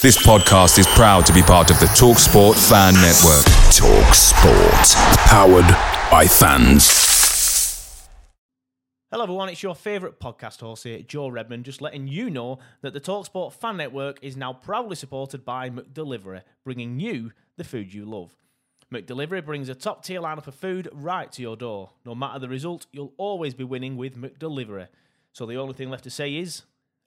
This podcast is proud to be part of the Talk Sport Fan Network. Talk Sport. Powered by fans. Hello, everyone. It's your favourite podcast host here, Joe Redman, just letting you know that the Talksport Fan Network is now proudly supported by McDelivery, bringing you the food you love. McDelivery brings a top tier lineup of food right to your door. No matter the result, you'll always be winning with McDelivery. So the only thing left to say is,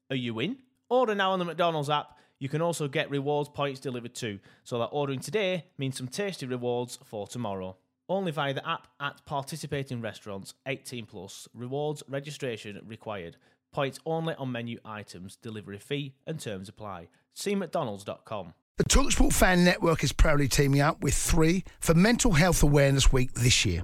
are you in? Order now on the McDonald's app you can also get rewards points delivered too, so that ordering today means some tasty rewards for tomorrow. Only via the app at participating restaurants, 18 plus. Rewards registration required. Points only on menu items. Delivery fee and terms apply. See McDonald's.com. The Talksport Fan Network is proudly teaming up with three for Mental Health Awareness Week this year.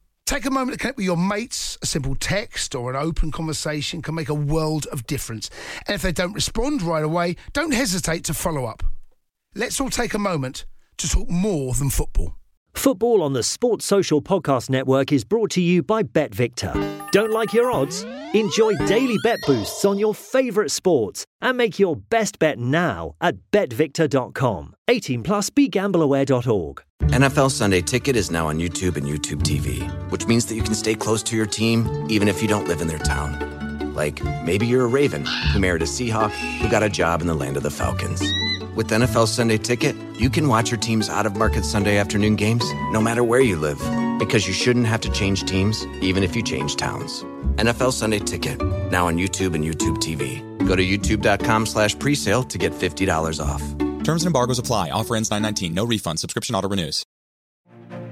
Take a moment to connect with your mates. A simple text or an open conversation can make a world of difference. And if they don't respond right away, don't hesitate to follow up. Let's all take a moment to talk more than football. Football on the Sports Social Podcast Network is brought to you by BetVictor. Don't like your odds? Enjoy daily bet boosts on your favourite sports and make your best bet now at betvictor.com. 18 plus begambleaware.org. NFL Sunday Ticket is now on YouTube and YouTube TV, which means that you can stay close to your team even if you don't live in their town. Like maybe you're a Raven who married a Seahawk who got a job in the land of the Falcons. With NFL Sunday Ticket, you can watch your team's out of market Sunday afternoon games no matter where you live because you shouldn't have to change teams even if you change towns. NFL Sunday Ticket, now on YouTube and YouTube TV. Go to youtube.com slash presale to get $50 off. Terms and embargoes apply. Offer ends 919. No refund. Subscription auto renews.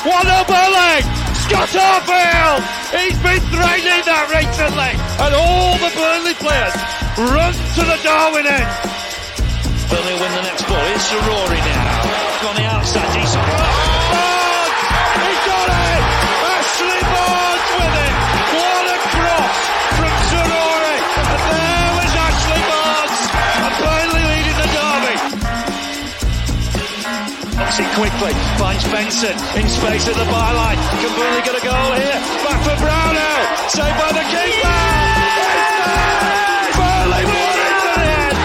What a bullet! Scott Arfield! He's been threatening that recently. And all the Burnley players run to the Darwin end. Burnley win the next ball. It's Rory now. On the outside. He's... Barnes! Knocks it quickly. Finds Benson in space at the byline. Can Burnley get a goal here? Back for Brownhill! Saved by the keeper! Burnley won it to the end!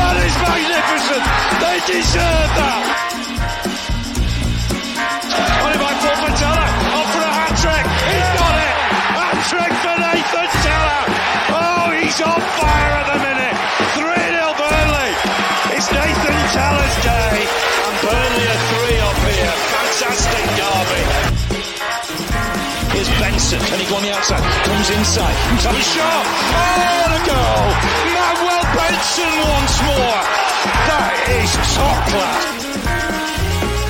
That is magnificent! They deserve that! Only by Paul Patella. On for a hat trick. He's got it. Hat trick for Nathan Tella. Oh, he's on fire Here's Can he go on the outside? Comes inside. Top shot. Oh, the goal. Manuel Benson once more. That is top class.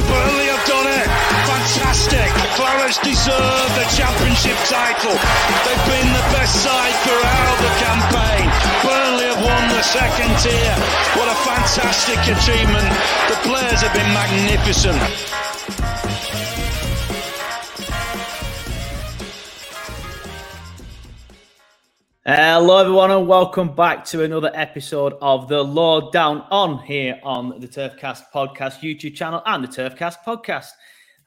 Burnley have done it. Fantastic. Clarets deserve the championship title. They've been the best side throughout the campaign. Burnley have won the second tier. What a fantastic achievement. The players have been magnificent. Hello, everyone, and welcome back to another episode of the Low Down On here on the Turfcast Podcast YouTube channel and the Turfcast Podcast.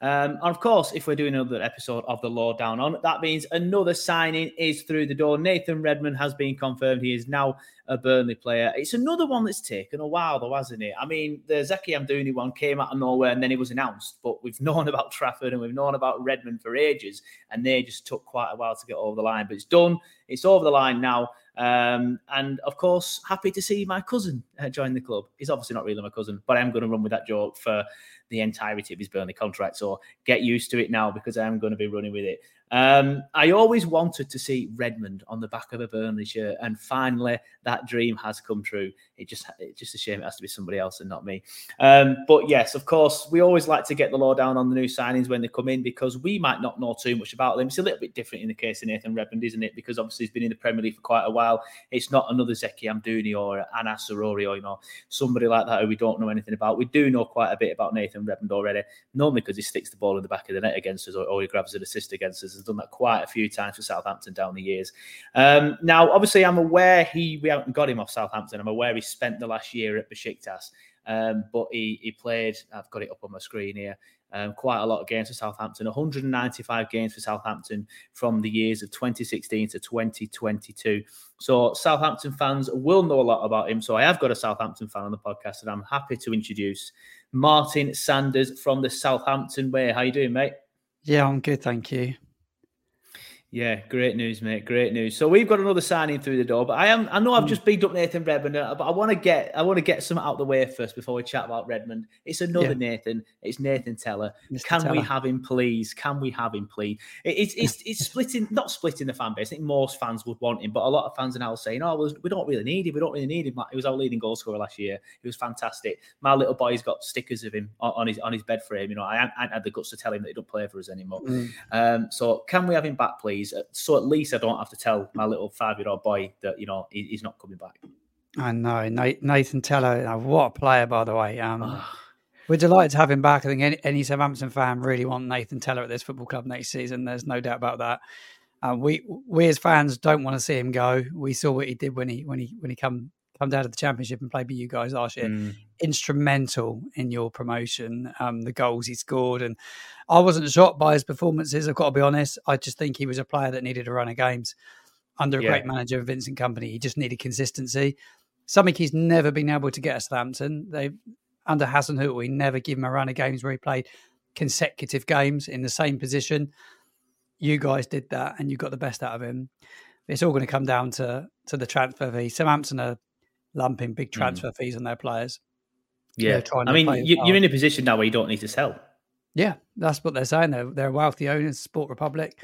Um, and of course, if we're doing another episode of the Low Down On, that means another signing is through the door. Nathan Redmond has been confirmed. He is now a Burnley player. It's another one that's taken a while, though, hasn't it? I mean, the Zeki Amdouni one came out of nowhere and then it was announced, but we've known about Trafford and we've known about Redmond for ages, and they just took quite a while to get over the line. But it's done, it's over the line now. Um, and of course, happy to see my cousin uh, join the club. He's obviously not really my cousin, but I'm going to run with that joke for the entirety of his Burnley contract. So get used to it now because I'm going to be running with it. Um, I always wanted to see Redmond on the back of a Burnley shirt, and finally that dream has come true. It just it's just a shame it has to be somebody else and not me. Um, but yes, of course, we always like to get the law down on the new signings when they come in because we might not know too much about them. It's a little bit different in the case of Nathan Redmond, isn't it? Because obviously he's been in the Premier League for quite a while. It's not another Zeki Amdouni or Anass Zaroury or you know somebody like that who we don't know anything about. We do know quite a bit about Nathan Redmond already, normally because he sticks the ball in the back of the net against us or, or he grabs an assist against us. Has done that quite a few times for Southampton down the years. Um, now, obviously, I'm aware he we haven't got him off Southampton. I'm aware he spent the last year at Besiktas, um, but he he played. I've got it up on my screen here. Um, quite a lot of games for Southampton, 195 games for Southampton from the years of 2016 to 2022. So Southampton fans will know a lot about him. So I have got a Southampton fan on the podcast, and I'm happy to introduce Martin Sanders from the Southampton Way. How you doing, mate? Yeah, I'm good, thank you. Yeah, great news, mate. Great news. So we've got another signing through the door, but I am I know I've just beat up Nathan Redmond, uh, but I want to get I want to get some out of the way first before we chat about Redmond. It's another yeah. Nathan. It's Nathan Tella. Mr. Can Tella. we have him, please? Can we have him, please? it's it's it's splitting, not splitting the fan base. I think most fans would want him, but a lot of fans are now saying, "Oh, we don't really need him. We don't really need him." He was our leading goal scorer last year. He was fantastic. My little boy's got stickers of him on his on his bed frame. You know, I hadn't had the guts to tell him that he don't play for us anymore. Mm. Um, so can we have him back, please? Uh, so at least I don't have to tell my little five year old boy that you know he's not coming back. I know Nathan Tella, What a player, by the way. Um, ah. we're delighted to have him back. I think any, any Southampton fan really want Nathan Tella at this football club next season. There's no doubt about that. Uh, we we as fans don't want to see him go. We saw what he did when he when he when he come come down to the championship and played with you guys last year. Mm. Instrumental in your promotion, um, the goals he scored, and I wasn't shocked by his performances. I've got to be honest. I just think he was a player that needed a run of games under a yeah. great manager, Vincent Kompany. He just needed consistency. Something he's never been able to get at Southampton. They under Hasenhüttl, we never give him a run of games where he played consecutive games in the same position. You guys did that, and you got the best out of him. It's all going to come down to to the transfer fee. Southampton are lumping big hmm. transfer mm. fees on their players. Yeah, I mean, you, are in a position now where you don't need to sell. Yeah, that's what they're saying. They're they're wealthy owners, Sport Republic,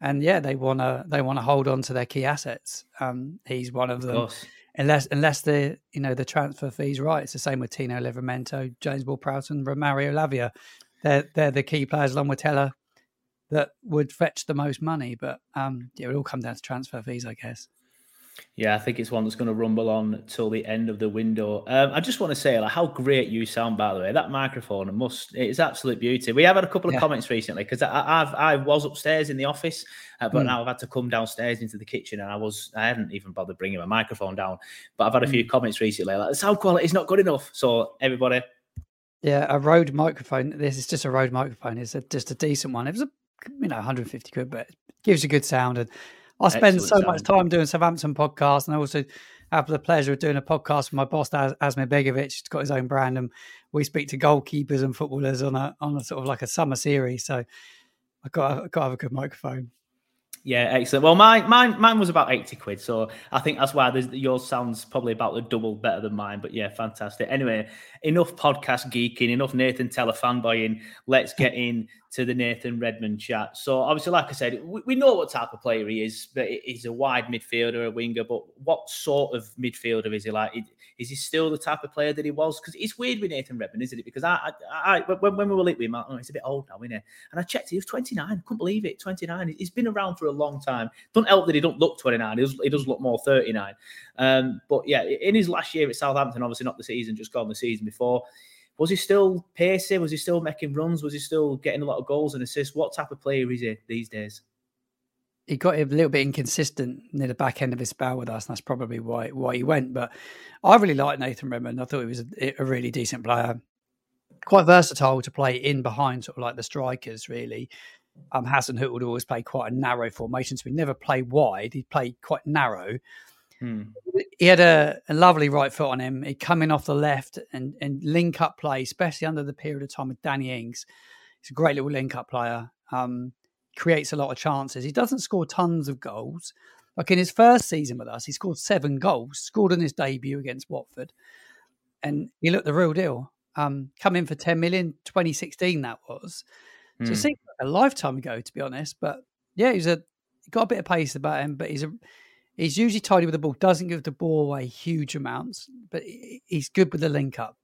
and yeah, they want to they want to hold on to their key assets. Um, he's one of, of them. Course. Unless unless the you know the transfer fees right, it's the same with Tino Livramento, James Ward-Prowse, Romario Lavia. They're they're the key players along with Tella that would fetch the most money. But um, yeah, it would all come down to transfer fees, I guess. Yeah, I think it's one that's going to rumble on till the end of the window. Um, I just want to say, like, how great you sound, by the way. That microphone must it's absolute beauty. We have had a couple of yeah. comments recently because I, I've I was upstairs in the office, uh, but mm. now I've had to come downstairs into the kitchen, and I was I hadn't even bothered bringing my microphone down. But I've had a few mm. comments recently like the sound quality is not good enough. So everybody, yeah, a Rode microphone. This is just a Rode microphone. It's a, just a decent one. It was a you know 150 quid, but it gives a good sound and I spend so sound. much time doing Southampton podcasts, and I also have the pleasure of doing a podcast with my boss, As- Asmir Begovic. He's got his own brand, and we speak to goalkeepers and footballers on a on a sort of like a summer series. So I got I got to have a good microphone. Yeah, excellent. Well, mine, mine, mine was about eighty quid, so I think that's why yours sounds probably about the double better than mine. But yeah, fantastic. Anyway, enough podcast geeking, enough Nathan Tella fanboying. Let's get in to the Nathan Redmond chat. So obviously, like I said, we, we know what type of player he is, but he's a wide midfielder, a winger. But what sort of midfielder is he like? Is he still the type of player that he was? Because it's weird with Nathan Redmond, isn't it? Because I, I, I when, when, we were with him, oh, he's a bit old now, isn't he? And I checked, he was 29. Couldn't believe it. 29. He's been around for a long time. Don't help that he don't look 29. He does, he does look more 39. Um, but yeah, in his last year at Southampton, obviously not the season, just gone the season before. Was he still pacing? Was he still making runs? Was he still getting a lot of goals and assists? What type of player is he these days? he got a little bit inconsistent near the back end of his spell with us, and that's probably why why he went. But I really liked Nathan Redmond. I thought he was a, a, really decent player, quite versatile to play in behind, sort of like the strikers. Really, um, hoot would always play quite a narrow formation, so he never play wide. He played quite narrow, Hmm. He had a, a, lovely right foot on him. He'd come in off the left and, and link up play, especially under the period of time with Danny Ings. He's a great little link up player. Um, creates a lot of chances. He doesn't score tons of goals. Like in his first season with us, he scored seven goals, scored in his debut against Watford. And he looked the real deal. Um, come in for 10 million, 2016 that was. So mm. it seems like a lifetime ago, to be honest. But yeah, he's a he got a bit of pace about him, but he's a he's usually tidy with the ball, doesn't give the ball away huge amounts, but he's good with the link up.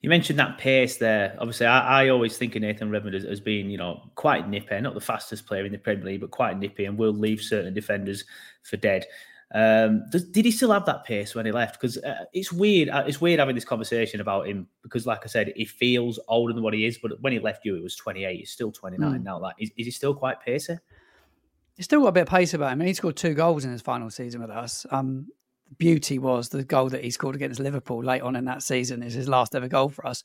You mentioned that pace there. Obviously, I, I always think of Nathan Redmond as, as, being, you know, quite nippy, not the fastest player in the Premier League, but quite nippy and will leave certain defenders for dead. Um, does, did he still have that pace when he left? Because uh, it's weird. Uh, it's weird having this conversation about him because, like I said, he feels older than what he is. But when he left you, he was 28. He's still 29 mm. now. Like, is, is, he still quite pacey? He's still got a bit of pace about him. He scored two goals in his final season with us. Um, beauty was the goal that he scored against Liverpool late on in that season is his last ever goal for us.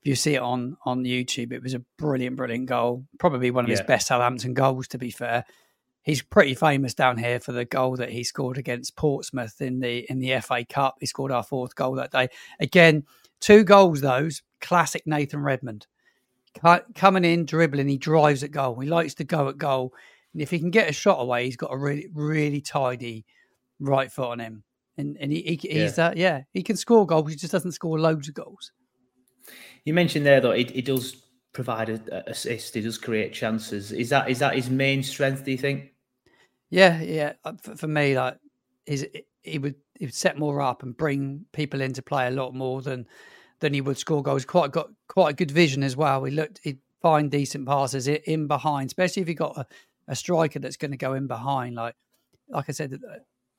If you see it on on YouTube, it was a brilliant, brilliant goal. Probably one of yeah. his best Southampton goals, to be fair. He's pretty famous down here for the goal that he scored against Portsmouth in the in the FA Cup. He scored our fourth goal that day. Again, two goals those classic Nathan Redmond coming in, dribbling. He drives at goal. He likes to go at goal, and if he can get a shot away, he's got a really really tidy right foot on him and and he, he he's yeah. Uh, yeah he can score goals. He just doesn't score loads of goals. You mentioned there though he, he does provide a, assist. He does create chances. Is that is that his main strength? Do you think? Yeah, yeah. Uh, for, for me, like he's he would he would set more up and bring people into play a lot more than than he would score goals. Quite got quite a good vision as well. He looked he'd find decent passes in behind, especially if you got a, a striker that's going to go in behind. Like like I said,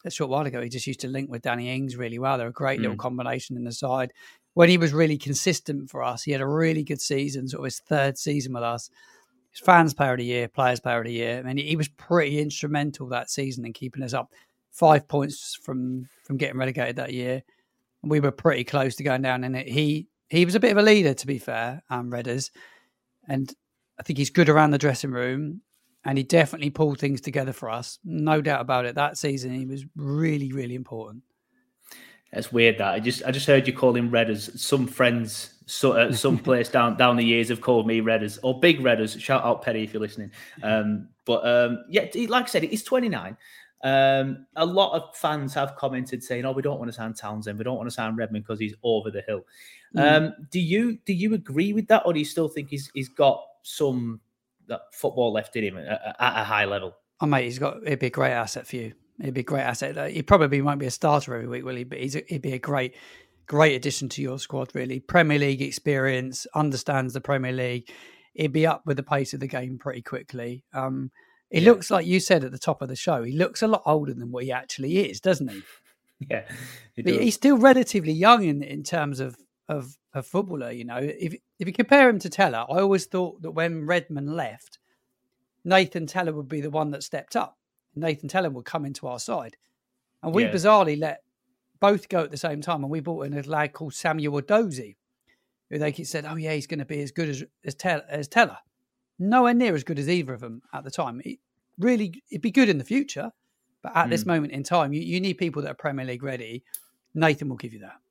a short while ago, he just used to link with Danny Ings really well. They're a great mm. little combination in the side. When he was really consistent for us, he had a really good season, sort of his third season with us. His fans player of the year, players player of the year. I mean, he was pretty instrumental that season in keeping us up five points from from getting relegated that year. And we were pretty close to going down in it. He he was a bit of a leader, to be fair, um, Redders. And I think he's good around the dressing room and he definitely pulled things together for us. No doubt about it. That season, he was really, really important. It's weird that I just I just heard you call him Redders. Some friends, so at some place down down the years, have called me Redders or Big Redders. Shout out Petty if you're listening. Um, but um, yeah, like I said, he's 29. Um, a lot of fans have commented saying, "Oh, we don't want to sign Townsend. We don't want to sign Redmond because he's over the hill." Mm. Um, do you do you agree with that, or do you still think he's he's got some that football left in him at, at a high level. Oh mate, he's got it'd be a great asset for you. It'd be a great asset. He probably won't be a starter every week, will he? But he's a, he'd be a great, great addition to your squad. Really, Premier League experience, understands the Premier League. He'd be up with the pace of the game pretty quickly. Um, he yeah. looks like you said at the top of the show. He looks a lot older than what he actually is, doesn't he? Yeah, he he's still relatively young in in terms of of a footballer. You know, if if you compare him to Tella, I always thought that when Redmond left, Nathan Tella would be the one that stepped up. Nathan Tella would come into our side, and we yeah. bizarrely let both go at the same time. And we brought in a lad called Samuel Edozie, who they said, "Oh yeah, he's going to be as good as as, Tella, as Tella." Nowhere near as good as either of them at the time. It really, it'd be good in the future, but at mm. this moment in time, you, you need people that are Premier League ready. Nathan will give you that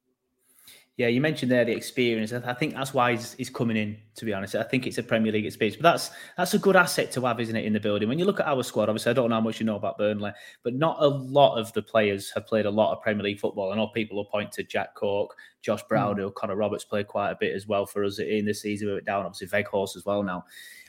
yeah, you mentioned there the experience. I think that's why he's, he's, coming in. To be honest, I think it's a Premier League experience, but that's that's a good asset to have, isn't it, in the building? When you look at our squad, obviously, I don't know how much you know about Burnley, but not a lot of the players have played a lot of Premier League football. I know people will point to Jack Cork, Josh Brownhill, mm. Connor Roberts played quite a bit as well for us in the season. We went down, obviously, Weghorst as well now.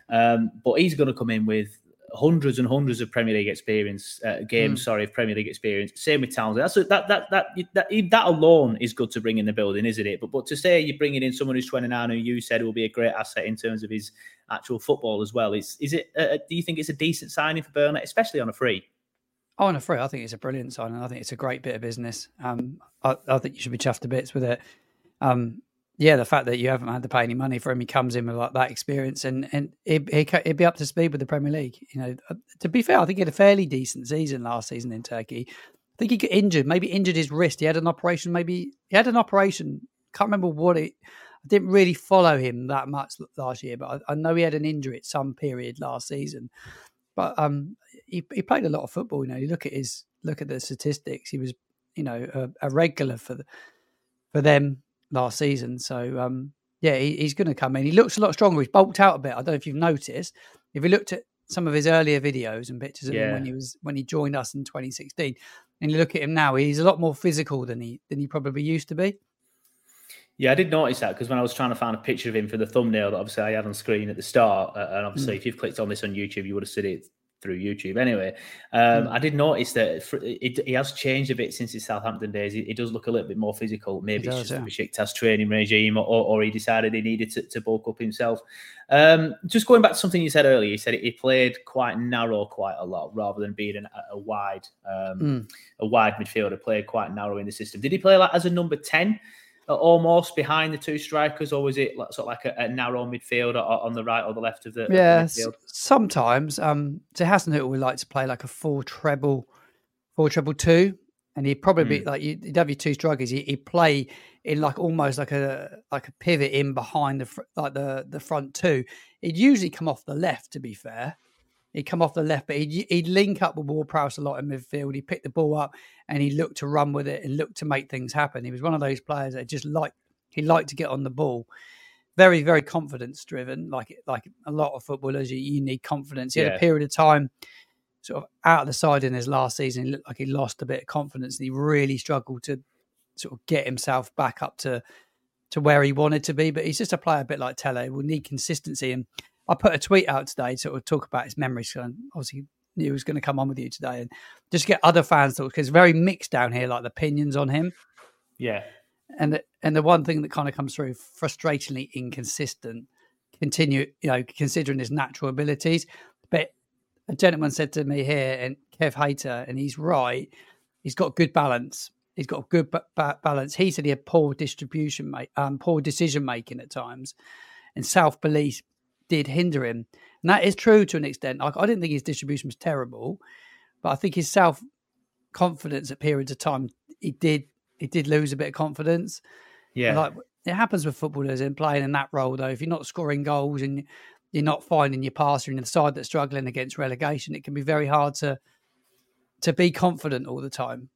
Um, but he's going to come in with hundreds and hundreds of Premier League experience uh, games. Mm. Sorry, of Premier League experience. Same with Townsend. That's a, that, that that that that alone is good to bring in the building, isn't it? But but to say you're bringing in someone who's 29, who you said will be a great asset in terms of his actual football as well, is is it? Uh, do you think it's a decent signing for Burnley, especially on a free? Oh, on a free, I think it's a brilliant signing. I think it's a great bit of business. Um, I, I think you should be chuffed to bits with it. Um, yeah, the fact that you haven't had to pay any money for him, he comes in with like that experience, and and he'd, he'd be up to speed with the Premier League. You know, uh, to be fair, I think he had a fairly decent season last season in Turkey. I think he got injured, maybe injured his wrist. He had an operation, maybe he had an operation. Can't remember what it. I didn't really follow him that much last year, but I, I know he had an injury at some period last season. But um, he he played a lot of football. You know, you look at his look at the statistics, he was you know a, a regular for the, for them last season. So um, yeah, he, he's going to come in. He looks a lot stronger. He's bulked out a bit. I don't know if you've noticed. If you looked at some of his earlier videos and pictures of Yeah. him when he was when he joined us in 2016, and you look at him now, he's a lot more physical than he than he probably used to be. Yeah, I did notice that because when I was trying to find a picture of him for the thumbnail that obviously I had on screen at the start, uh, and obviously Mm. if you've clicked on this on YouTube, you would have seen it through YouTube anyway. Um, Mm. I did notice that he has changed a bit since his Southampton days. He, he does look a little bit more physical. Maybe it's just yeah. the Besiktas training regime, or, or he decided he needed to, to bulk up himself. Um, just going back to something you said earlier, you said he played quite narrow quite a lot rather than being an, a wide um, Mm. a wide midfielder. Played quite narrow in the system. Did he play like as a number ten? Almost behind the two strikers, or was it like, sort of like a, a narrow midfielder on the right or the left of the, the Yeah, midfield? sometimes. Um, so Hassan would like to play like a four treble, four treble two, and he'd probably be like you'd have your two strikers. He, he'd play in like almost like a like a pivot in behind the fr- like the the front two. He'd usually come off the left. To be fair, he'd come off the left, but he'd, he'd link up with Ward Prowse a lot in midfield. He'd pick the ball up and he looked to run with it and looked to make things happen. He was one of those players that just liked he liked to get on the ball very very confidence driven like like a lot of footballers you, you need confidence he had a period of time sort of out of the side in his last season he looked like he lost a bit of confidence and he really struggled to sort of get himself back up to to where he wanted to be but he's just a player a bit like Tella will need consistency and I put a tweet out today to talk about his memories so obviously knew he was going to come on with you today and just get other fans thoughts because it's very mixed down here like the opinions on him. Yeah, and the, and the one thing that kind of comes through frustratingly inconsistent continue you know considering his natural abilities. But a gentleman said to me here and kev hater and he's right he's got good balance. He's got good ba- ba- balance. He said he had poor distribution mate um poor decision making at times and self-belief did hinder him and that is true to an extent I, I didn't think his distribution was terrible but i think his self confidence at periods of time he did he did lose a bit of confidence yeah. and, like it happens with footballers and playing in that role though. If you're not scoring goals and you're not finding your passer in the side that's struggling against relegation, it can be very hard to to be confident all the time.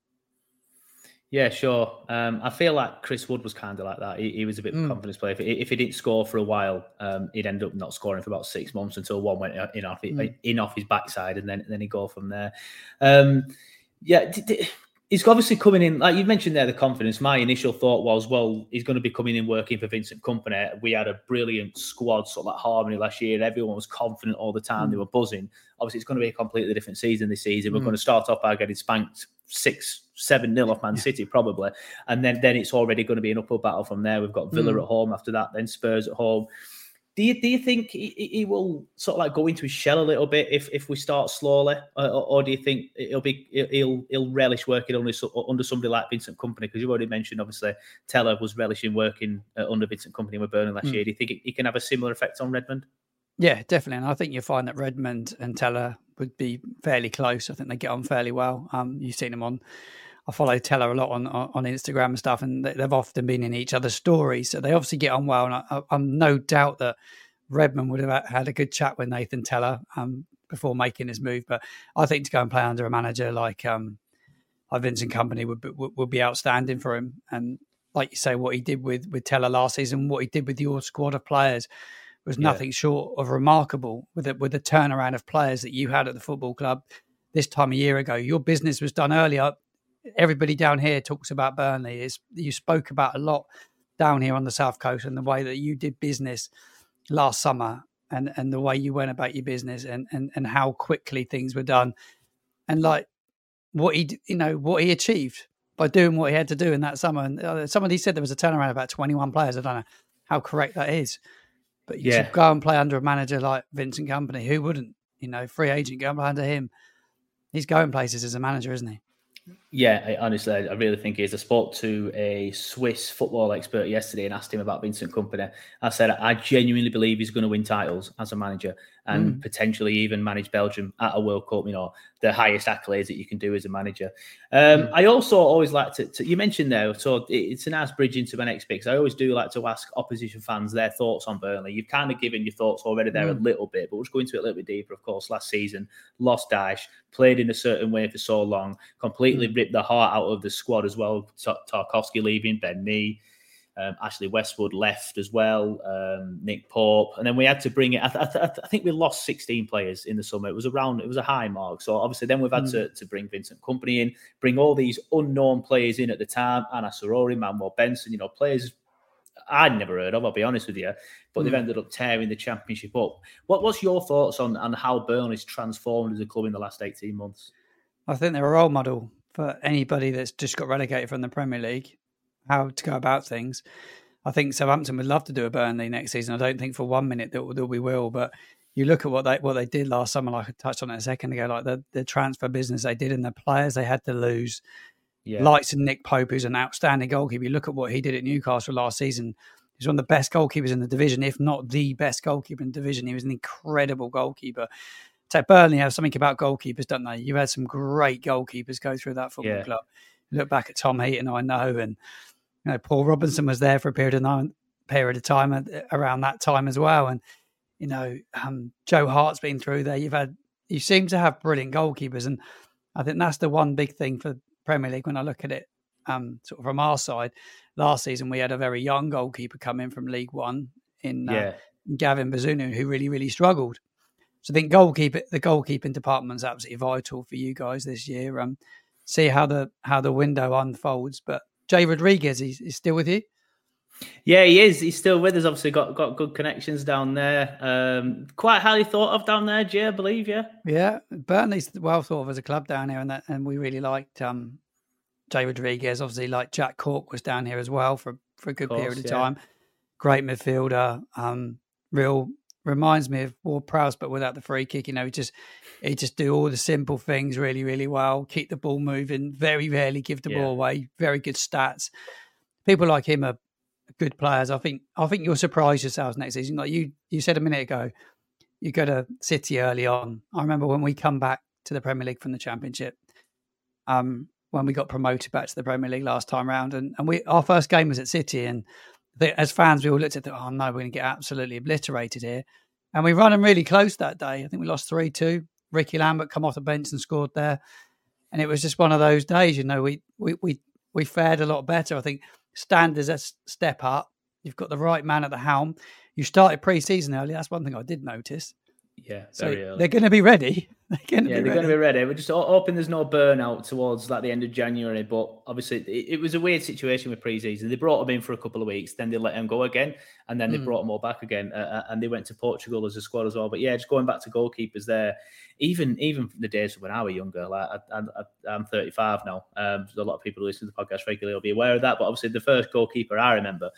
Yeah, sure. Um, I feel like Chris Wood was kind of like that. He, he was a bit of a Mm. confidence player. If, he- if he didn't score for a while, um, he'd end up not scoring for about six months until one went in off Mm. in off his backside, and then then he'd go from there. Um, yeah, d- d- he's obviously coming in. Like you mentioned there, the confidence. My initial thought was, well, he's going to be coming in working for Vincent Kompany. We had a brilliant squad, sort of like harmony last year. Everyone was confident all the time. They Mm. were buzzing. Obviously, it's going to be a completely different season this season. We're Mm. going to start off by getting spanked six, seven nil off Man City probably, and then then it's already going to be an uphill battle from there. We've got Villa Mm. at home after that, then Spurs at home. Do you, do you think he, he- will sort of like go into his shell a little bit if, if we start slowly, or, or- or do you think it'll be he'll he'll relish working under under somebody like Vincent Kompany? Because you've already mentioned obviously Tella was relishing working uh, under Vincent Kompany with Burnley last Mm. year. Do you think he, he can have a similar effect on Redmond? Yeah, definitely. And I think you'll find that Redmond and Tella would be fairly close. I think they get on fairly well. Um, you've seen them on. I follow Tella a lot on on Instagram and stuff, and they- they've often been in each other's stories, so they obviously get on well. And I, I'm no doubt that Redmond would have had a good chat with Nathan Tella um, before making his move. But I think to go and play under a manager like um, like Vincent Kompany would be, would be outstanding for him. And like you say, what he did with with Tella last season, what he did with your squad of players was Yeah. nothing short of remarkable. With the, with the turnaround of players that you had at the football club this time a year ago, your business was done earlier. Everybody down here talks about Burnley. It's, you spoke about a lot down here on the south coast and the way that you did business last summer and and the way you went about your business and and and how quickly things were done and like what he you know what he achieved by doing what he had to do in that summer and uh, somebody said there was a turnaround of about 21 players i don't know how correct that is but you Yeah. should go and play under a manager like vincent kompany who wouldn't you know free agent go and play under him he's going places as a manager isn't he Yeah, I, honestly, I really think he is. I spoke to a Swiss football expert yesterday and asked him about Vincent Kompany. I said, I genuinely believe he's going to win titles as a manager and mm. potentially even manage Belgium at a World Cup, you know, the highest accolades that you can do as a manager. Um, mm. I also always like to, to, you mentioned there, so it's a nice bridge into my next pick. I always do like to ask opposition fans their thoughts on Burnley. You've kind of given your thoughts already there mm. a little bit, but we'll just go into it a little bit deeper. Of course, last season, lost Dyche, played in a certain way for so long, completely mm. ripped the heart out of the squad as well. Tarkowski leaving, Ben Mee. Um, Ashley Westwood left as well, um, Nick Pope, and then we had to bring it. I, th- I, th- I, think we lost 16 players in the summer. It was around, it was a high mark. So obviously, then we've had mm. to, to bring Vincent Kompany in, bring all these unknown players in at the time. Anass Zaroury, Manuel Benson, you know, players I'd never heard of. I'll be honest with you, but mm. they've ended up tearing the championship up. What, what's your thoughts on on how Burnley's transformed as a club in the last 18 months? I think they're a role model for anybody that's just got relegated from the Premier League how to go about things. I think Southampton would love to do a Burnley next season. I don't think for one minute that, that we will, but you look at what they what they did last summer, like I touched on it a second ago, like the, the transfer business they did and the players they had to lose. Yeah. Lights and Nick Pope, who's an outstanding goalkeeper. You look at what he did at Newcastle last season. He's one of the best goalkeepers in the division, if not the best goalkeeper in the division. He was an incredible goalkeeper. So Burnley have something about goalkeepers, don't they? You've had some great goalkeepers go through that football yeah. club. look back at Tom Heaton, I know, and you know, Paul Robinson was there for a period of time, period of time around that time as well. And you know, um, Joe Hart's been through there. You've had you seem to have brilliant goalkeepers, and I think that's the one big thing for Premier League when I look at it. Um, sort of from our side, last season we had a very young goalkeeper come in from League One in uh, yeah. Gavin Bazunu, who really really struggled. So I think goalkeeper the goalkeeping department is absolutely vital for you guys this year. Um, see how the how the window unfolds, but Jay Rodriguez, he's, he's still with you. Yeah, he is. He's still with us. Obviously, got got good connections down there. Um, quite highly thought of down there, Jay. I believe. Yeah. Yeah, Burnley's well thought of as a club down here, and that, and we really liked um, Jay Rodriguez. Obviously, like Jack Cork was down here as well for for a good course, period of yeah. time. Great midfielder. Um, real reminds me of Ward Prowse, but without the free kick. You know, he just he just do all the simple things really, really well. Keep the ball moving. Very rarely give the yeah. ball away. Very good stats. People like him are good players. I think I think you'll surprise yourselves next season. Like you you said a minute ago, you go to City early on. I remember when we come back to the Premier League from the Championship. Um, when we got promoted back to the Premier League last time round, and, and we our first game was at City, and as fans, we all looked at that, oh no, we're going to get absolutely obliterated here. And we run them really close that day. I think we lost 3 2. Ricky Lambert come off the bench and scored there. And it was just one of those days, you know, we, we, we, we fared a lot better. I think standards a step up. You've got the right man at the helm. You started pre season early. That's one thing I did notice. Yeah, so they're going to be ready. They're going to yeah, be they're going to be ready. We're just hoping there's no burnout towards like the end of January. But obviously, it, it was a weird situation with preseason. They brought them in for a couple of weeks, then they let them go again, and then they mm. brought them all back again, uh, uh, and they went to Portugal as a squad as well. But yeah, just going back to goalkeepers there. Even even the days when I was younger, like I, am 35 now. Um, so a lot of people who listen to the podcast regularly will be aware of that. But obviously, the first goalkeeper I remember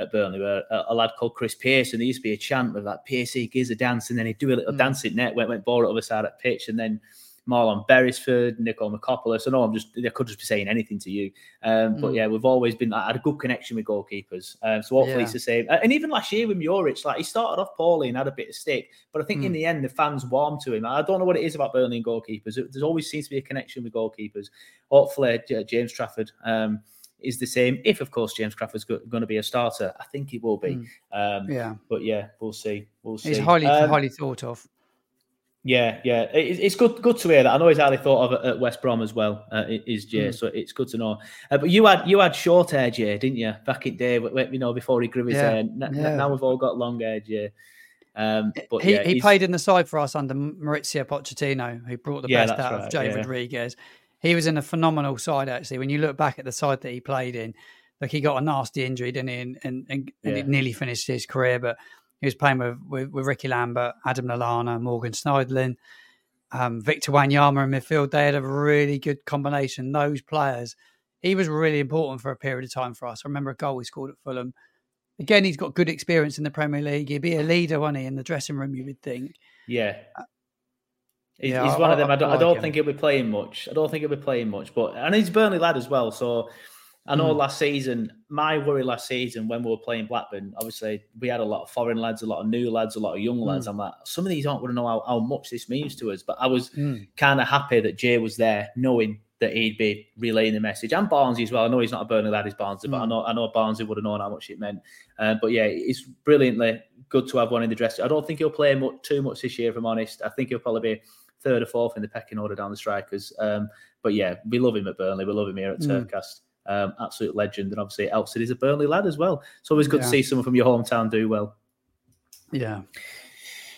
at Burnley, where a, a, lad called Chris Pearson, there used to be a chant with that Piercy gives a dance, and then he'd do a little mm. dancing net, went went ball at the other side the pitch, and then Marlon Beresford, Nik Michopoulos. I know I'm just I could just be saying anything to you, um, mm. but yeah, we've always been I had a good connection with goalkeepers. Um, so hopefully yeah. it's the same. And even last year with Muric, like he started off poorly and had a bit of stick, but I think mm. in the end the fans warmed to him. I don't know what it is about Burnley and goalkeepers. There's always seems to be a connection with goalkeepers. Hopefully James Trafford. Um, is the same. If, of course, James Trafford's going to be a starter, I think he will be. Mm. Um, yeah, but yeah, we'll see. We'll see. He's highly um, highly thought of. Yeah, yeah, it, it's good good to hear that. I know he's highly thought of at West Brom as well. Uh, is Jay, mm. so it's good to know. Uh, but you had you had short hair, Jay, didn't you, back in day? You know, before he grew his yeah. hair. N- yeah. Now we've all got long hair, Jay. Um, but he, yeah, he played in the side for us under Mauricio Pochettino, who brought the yeah, best out right, of Jay yeah. Rodriguez he was in a phenomenal side actually. When you look back at the side that he played in, like he got a nasty injury, didn't he? And and, and, yeah. it nearly finished his career. But he was playing with with, with Ricky Lambert, Adam Lallana, Morgan Schneiderlin, um, Victor Wanyama in midfield. They had a really good combination. Those players, he was really important for a period of time for us. I remember a goal he scored at Fulham. Again, he's got good experience in the Premier League. He'd be a leader, wouldn't he, in the dressing room? You would think. Yeah. He's, yeah, he's one I, of them. I, don't, I, don't think he'll be playing much. I don't think he'll be playing much. But and he's Burnley lad as well. So I know mm. last season, my worry last season when we were playing Blackburn, obviously we had a lot of foreign lads, a lot of new lads, a lot of young lads. Mm. I'm like, some of these aren't going to know how, how, much this means to us. But I was mm. kind of happy that Jay was there, knowing that he'd be relaying the message. And Barnsley as well. I know he's not a Burnley lad, he's Barnsley, but I mm. know I know Barnsley would have known how much it meant. Uh, but yeah, it's brilliantly good to have one in the dressing. I don't think he'll play much, too much this year, if I'm honest. I think he'll probably be third or fourth in the pecking order down the strikers. Um, but yeah, we love him at Burnley. We love him here at mm. Turfcast. Um, absolute legend, and obviously that he's a Burnley lad as well. It's always good yeah. to see someone from your hometown do well. Yeah.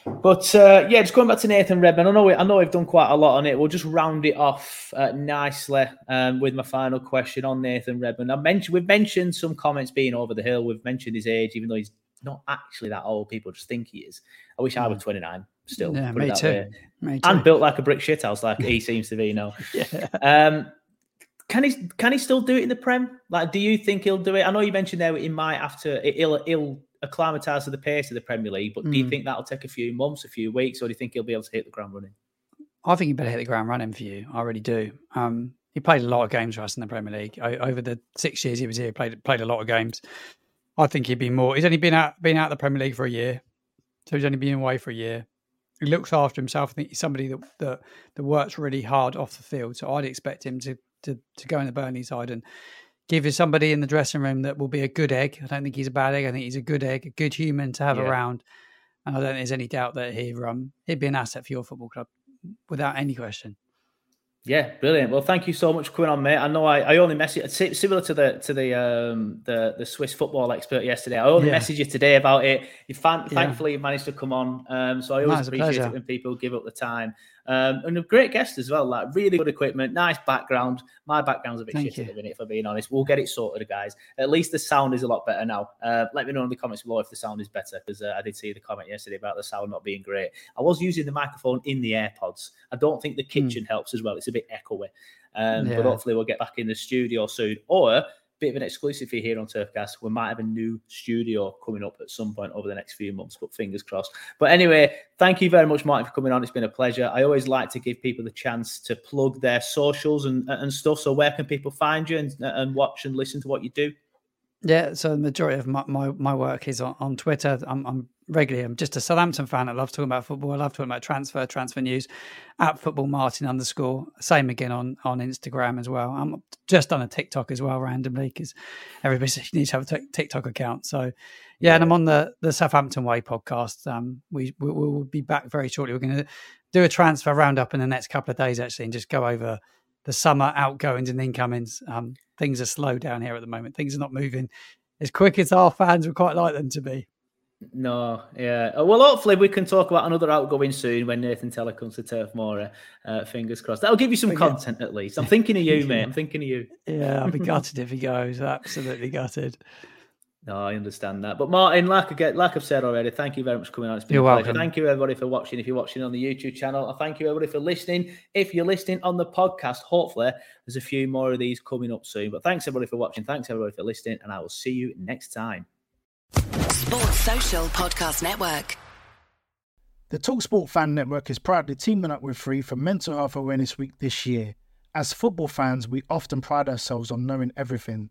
But uh, yeah, just going back to Nathan Redmond, I know we, I know we've done quite a lot on it. We'll just round it off uh, nicely um, with my final question on Nathan Redmond. I mentioned we've mentioned some comments being over the hill. We've mentioned his age, even though he's not actually that old. People just think he is. I wish I was hmm. 29 still. Yeah, me too. me too. And built like a brick shithouse, like he seems to be now. yeah. Um, can he can he still do it in the Prem? Like, do you think he'll do it? I know you mentioned there he might have to. He'll he'll acclimatise to the pace of the Premier League, but mm. do you hmm. think that'll take a few months, a few weeks, or do you think he'll be able to hit the ground running? I think he better hit the ground running for you. I really do. Um, he played a lot of games for us in the Premier League over the six years he was here. He played played a lot of games. I think he'd be more. He's only been out been out of the Premier League for a year, so he's only been away for a year he looks after himself. I think he's somebody that, that that works really hard off the field. So I'd expect him to to to go in the Burnley side and give you somebody in the dressing room that will be a good egg. I don't think he's a bad egg. I think he's a good egg, a good human to have yeah. around. And I don't think there's any doubt that he um he'd be an asset for your football club without any question. Yeah, brilliant. Well, thank you so much for coming on, mate. I know I, I only messaged similar to the to the um the the Swiss football expert yesterday. I only yeah. messaged you today about it. You fan, yeah. thankfully you managed to come on. Um, so I always appreciate it when people give up the time. Um, and a great guest as well, like really good equipment, nice background. My background's a bit Thank shit at the minute, for being honest. We'll get it sorted, guys. At least the sound is a lot better now. Uh, let me know in the comments below if the sound is better, because uh, I did see the comment yesterday about the sound not being great. I was using the microphone in the AirPods. I don't think the hmm. kitchen mm. helps as well. It's a bit echoey. Um, yeah. But hopefully we'll get back in the studio soon. Or bit of an exclusive for you here on Turfcast. We might have a new studio coming up at some point over the next few months, but fingers crossed. But anyway, thank you very much, Martin, for coming on. It's been a pleasure. I always like to give people the chance to plug their socials and, and stuff. So where can people find you and, and watch and listen to what you do? Yeah, so the majority of my, my, my work is on, on Twitter. I'm, I'm regularly. I'm just a Southampton fan. I love talking about football. I love talking about transfer, transfer news. At football Martin underscore. Same again on on Instagram as well. I'm just on a TikTok as well randomly because everybody needs to have a TikTok account. So yeah, yeah, and I'm on the the Southampton Way podcast. Um, we we will be back very shortly. We're going to do a transfer roundup in the next couple of days actually, and just go over the summer outgoings and incomings. Um, things are slow down here at the moment. Things are not moving as quick as our fans would quite like them to be. No, yeah. Uh, well, hopefully we can talk about another outgoing soon when Nathan Tella comes to Turf Moor. Uh, fingers crossed. That'll give you some content at least. I'm thinking of you, mate. I'm thinking of you. Yeah, I'll be gutted if he goes. Absolutely gutted. No, I understand that. But Martin, like I get, like I've said already, thank you very much for coming on. It's been you're welcome. Thank you everybody for watching. If you're watching on the YouTube channel, I thank you everybody for listening. If you're listening on the podcast, hopefully there's a few more of these coming up soon. But thanks everybody for watching. Thanks everybody for listening, and I will see you next time. Sports Social Podcast Network. The Talksport Fan Network is proudly teaming up with Free for Mental Health Awareness Week this year. As football fans, we often pride ourselves on knowing everything,